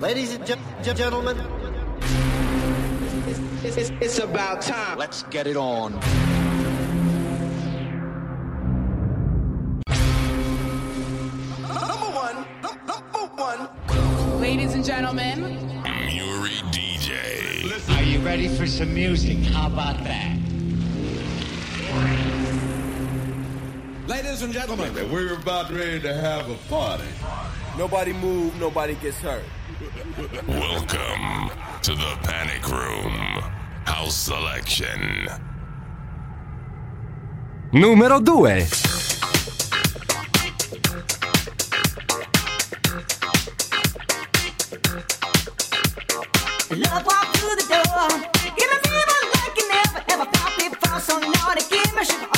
Ladies and gen- gen- gentlemen, It's, it's, it's about time. Let's get it on. Number one. Number one. Ladies and gentlemen, Muri DJ. Are you ready for some music? How about that? Ladies and gentlemen, We're about ready to have a party. Nobody move, nobody gets hurt. Welcome to the Panic Room. House Selection. Numero 2. Love walk through the door. Give me fever like you never ever felt before. So naughty, give me sugar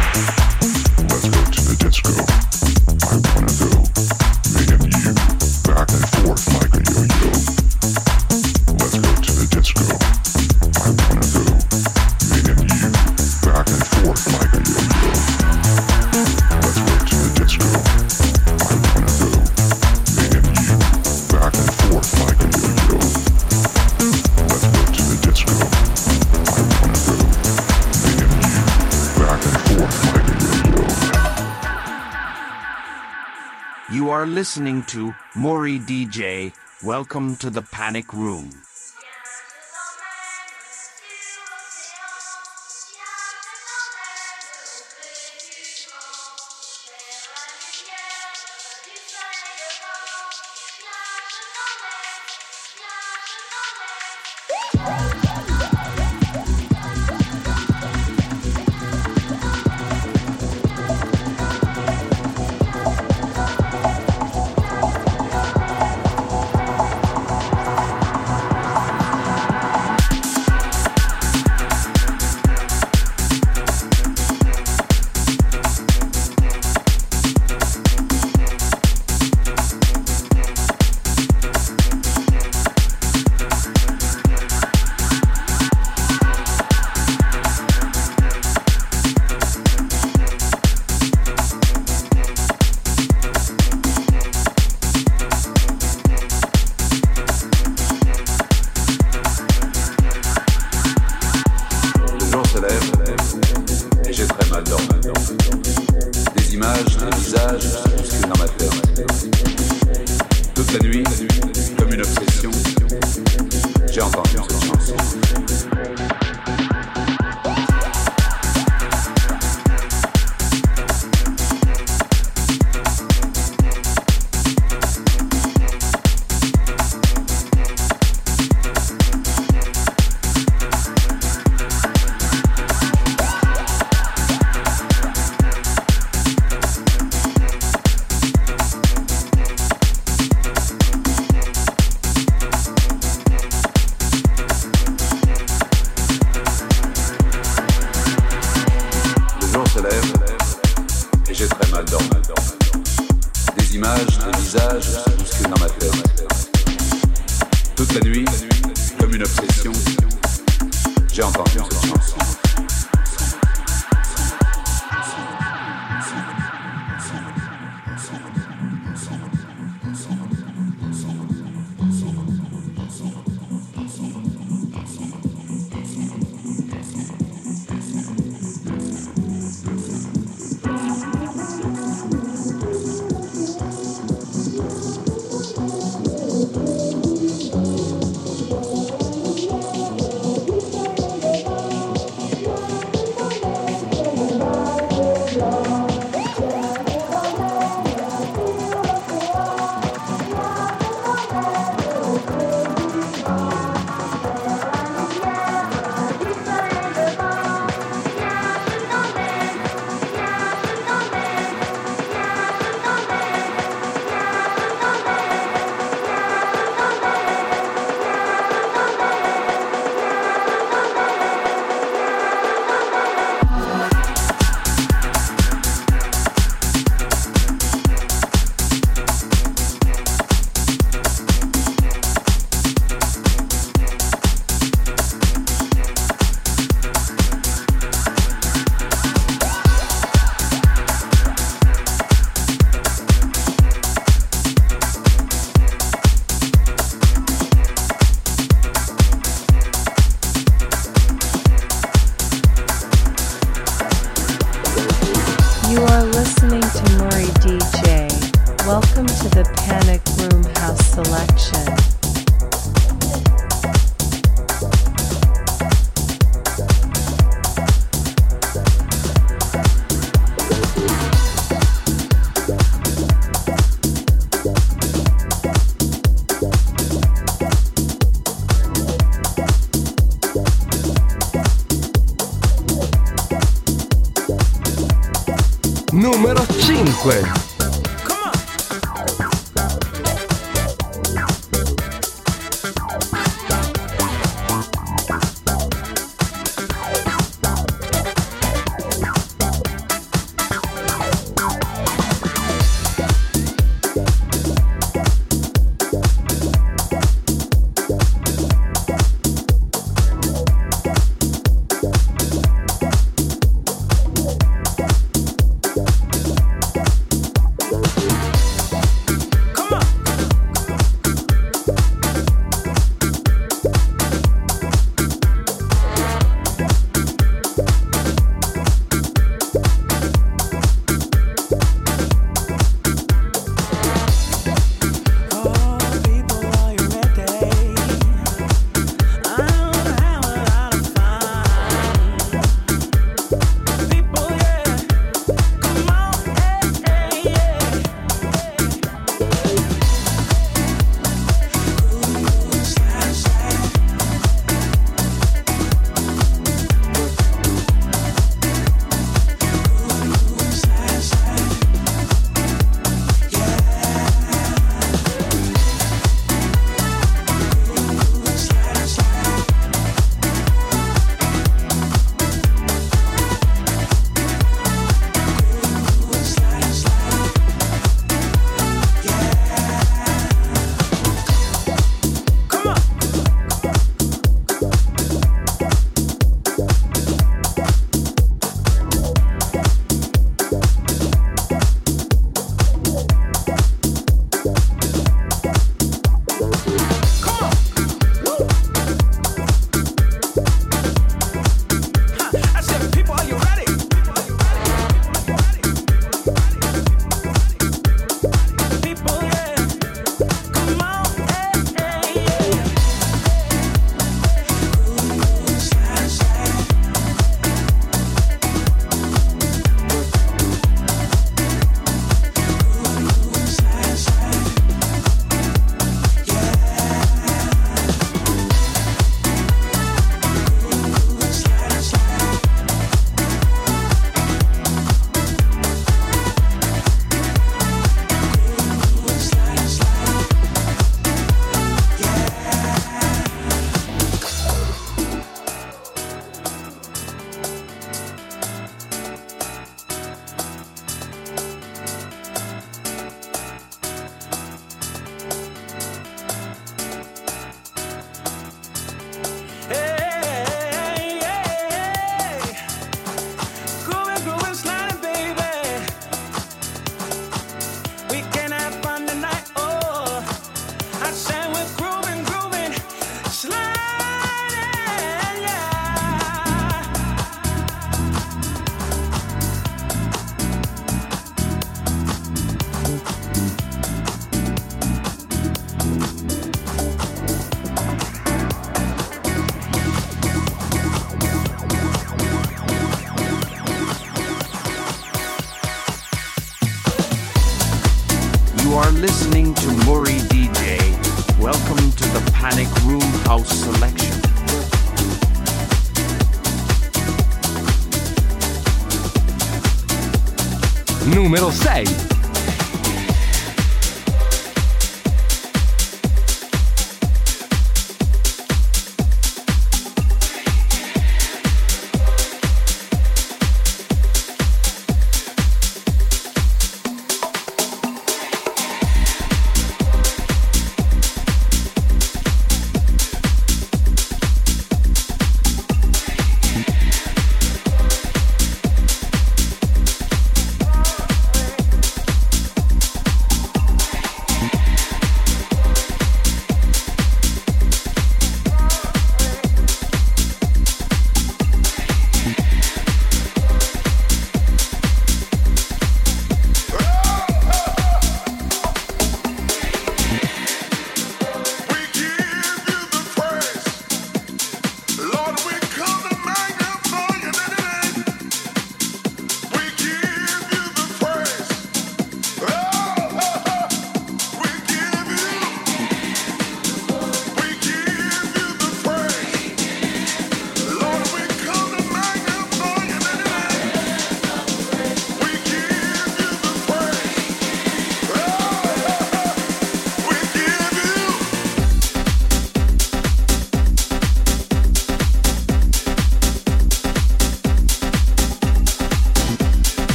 Let's go to the disco. I wanna go. Listening to Muri DJ. Welcome to the Panic Room. visage bousculent dans ma tête. Toute la nuit, comme une obsession, j'ai entendu ce son. Numero 6.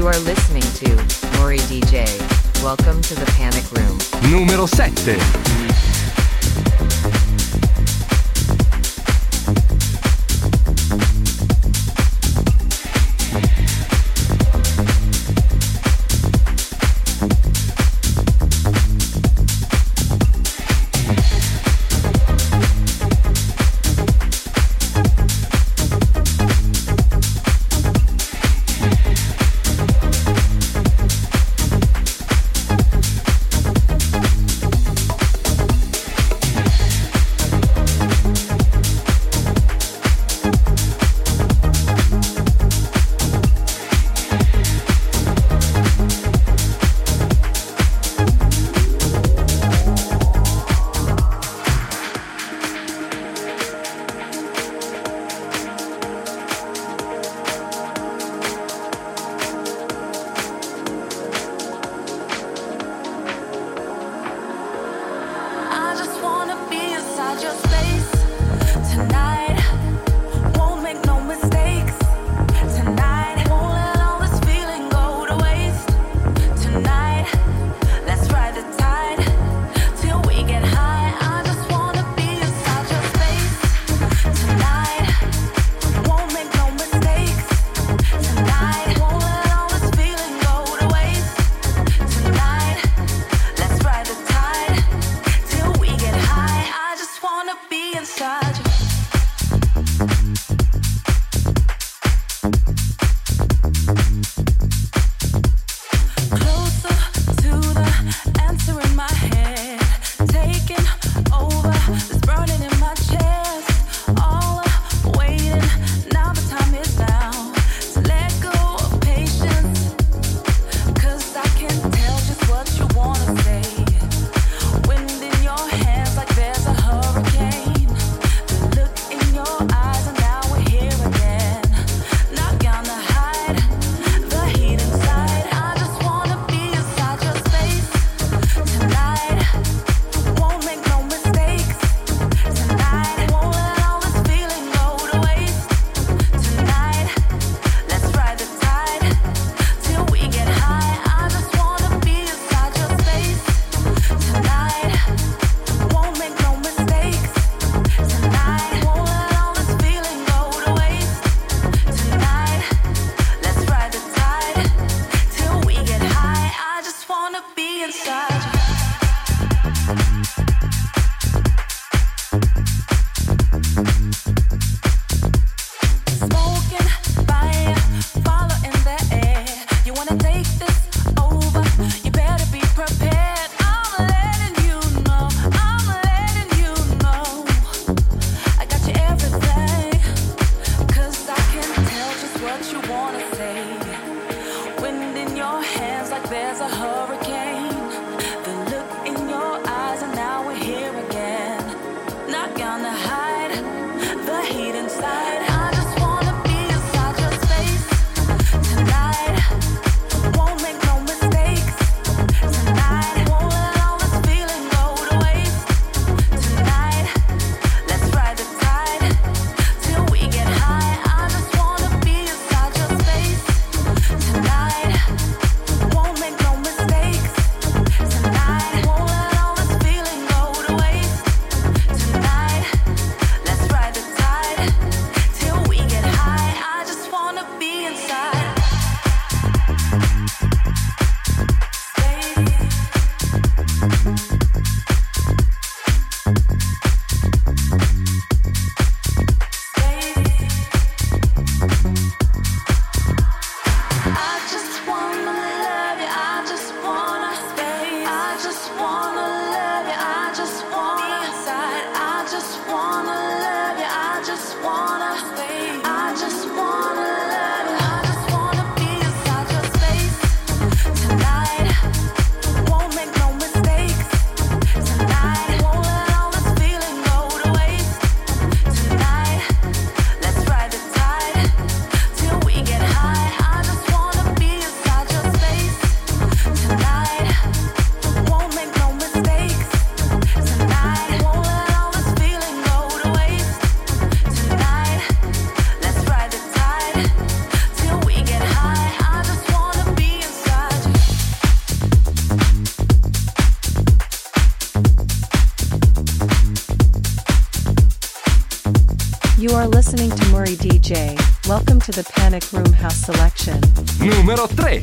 You are listening to Muri DJ. Welcome to the Panic Room. Numero 7. Numero 3.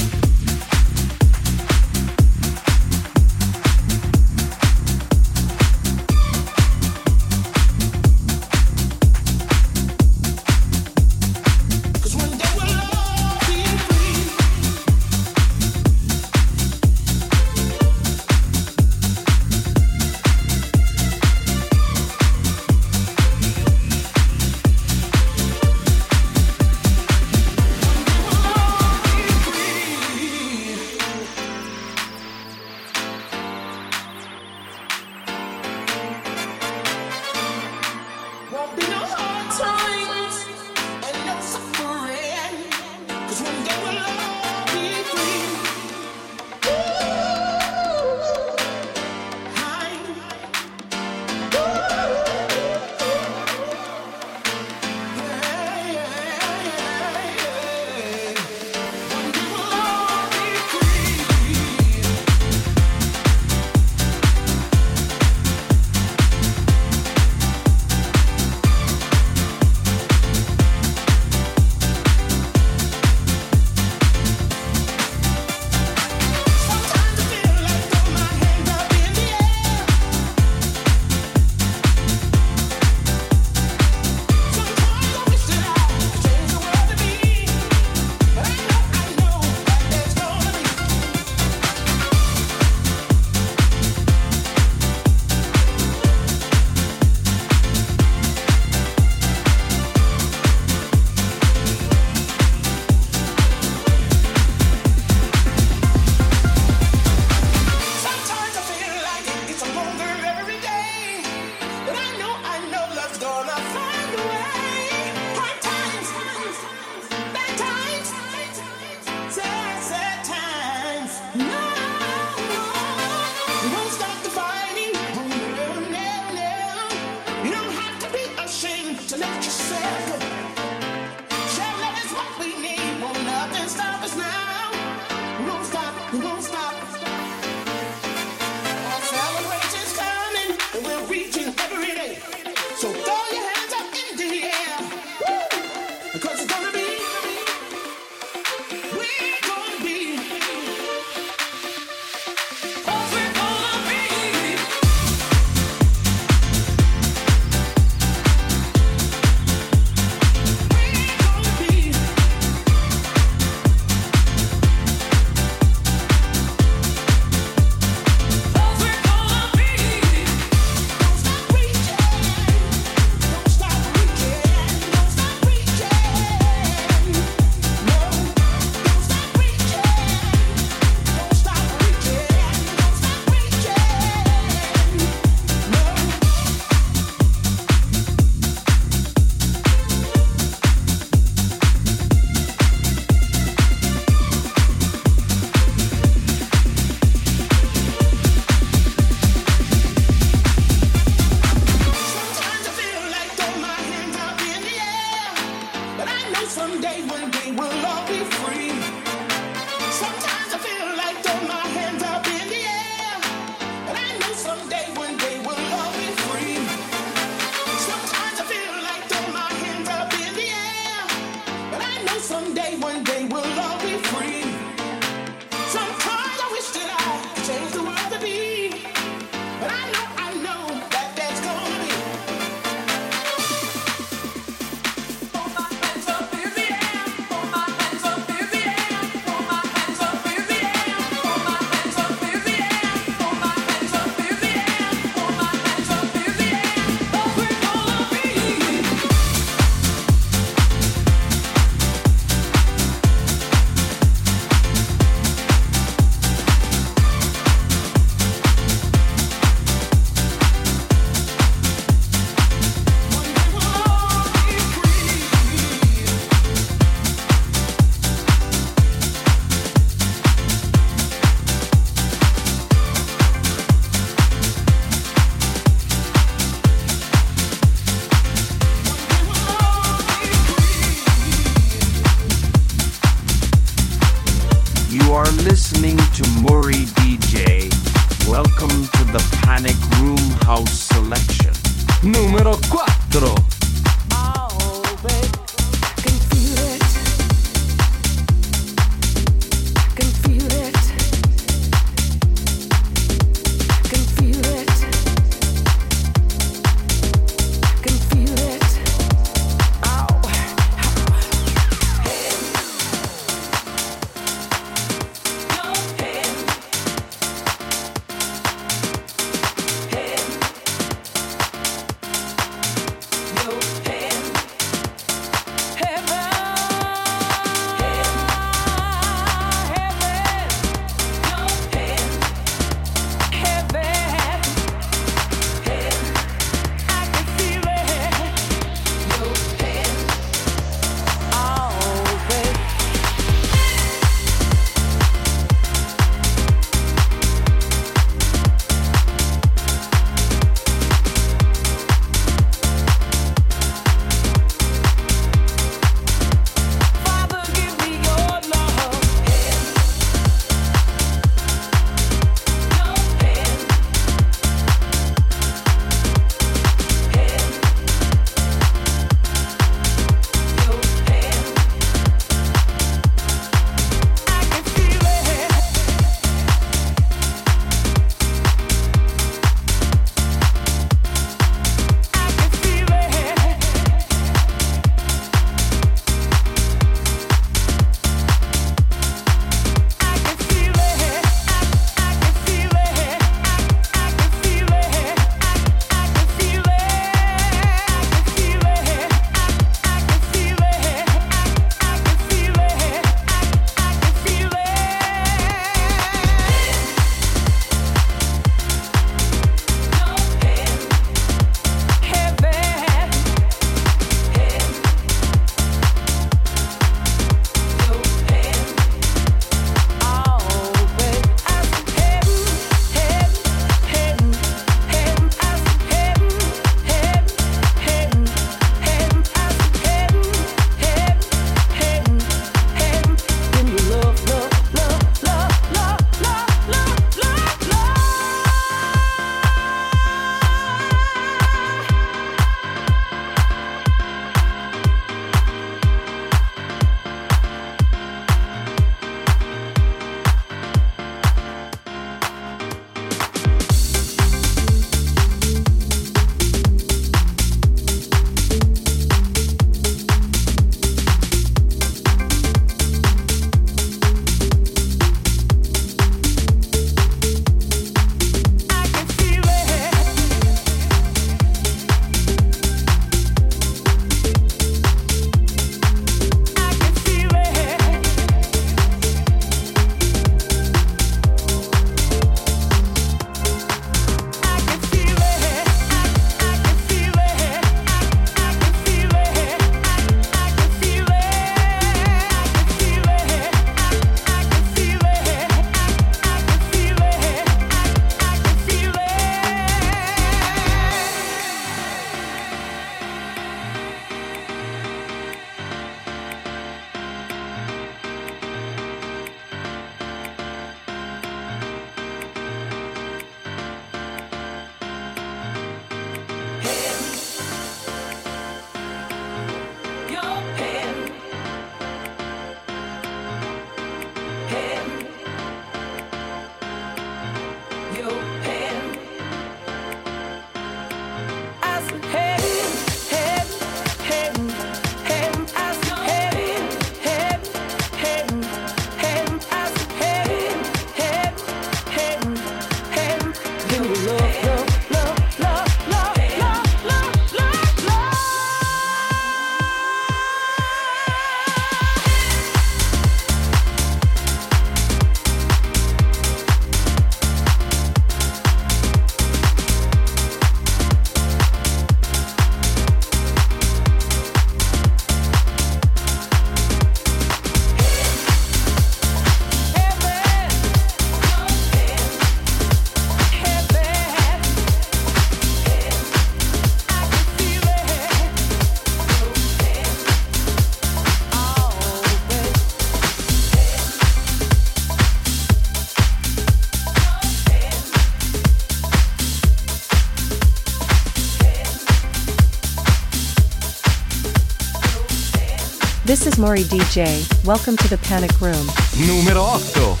Muri DJ. Welcome to the Panic Room. Numero 8.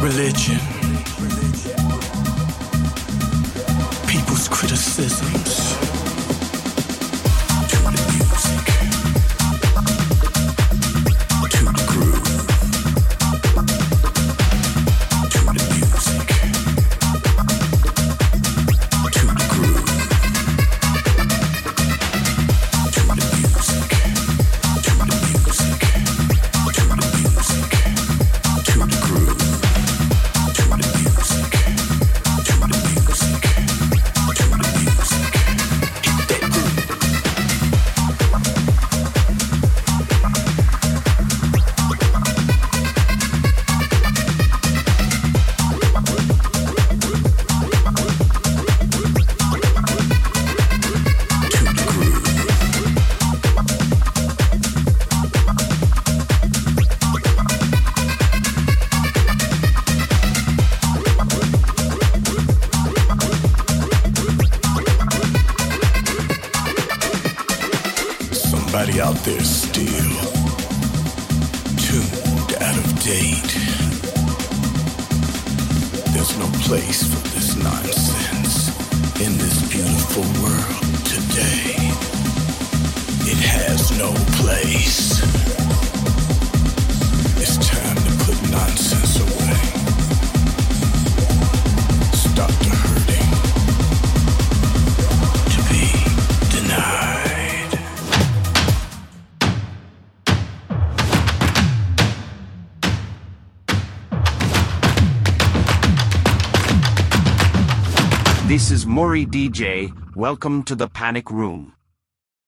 religion, people's criticisms. Muri DJ, welcome to the panic room.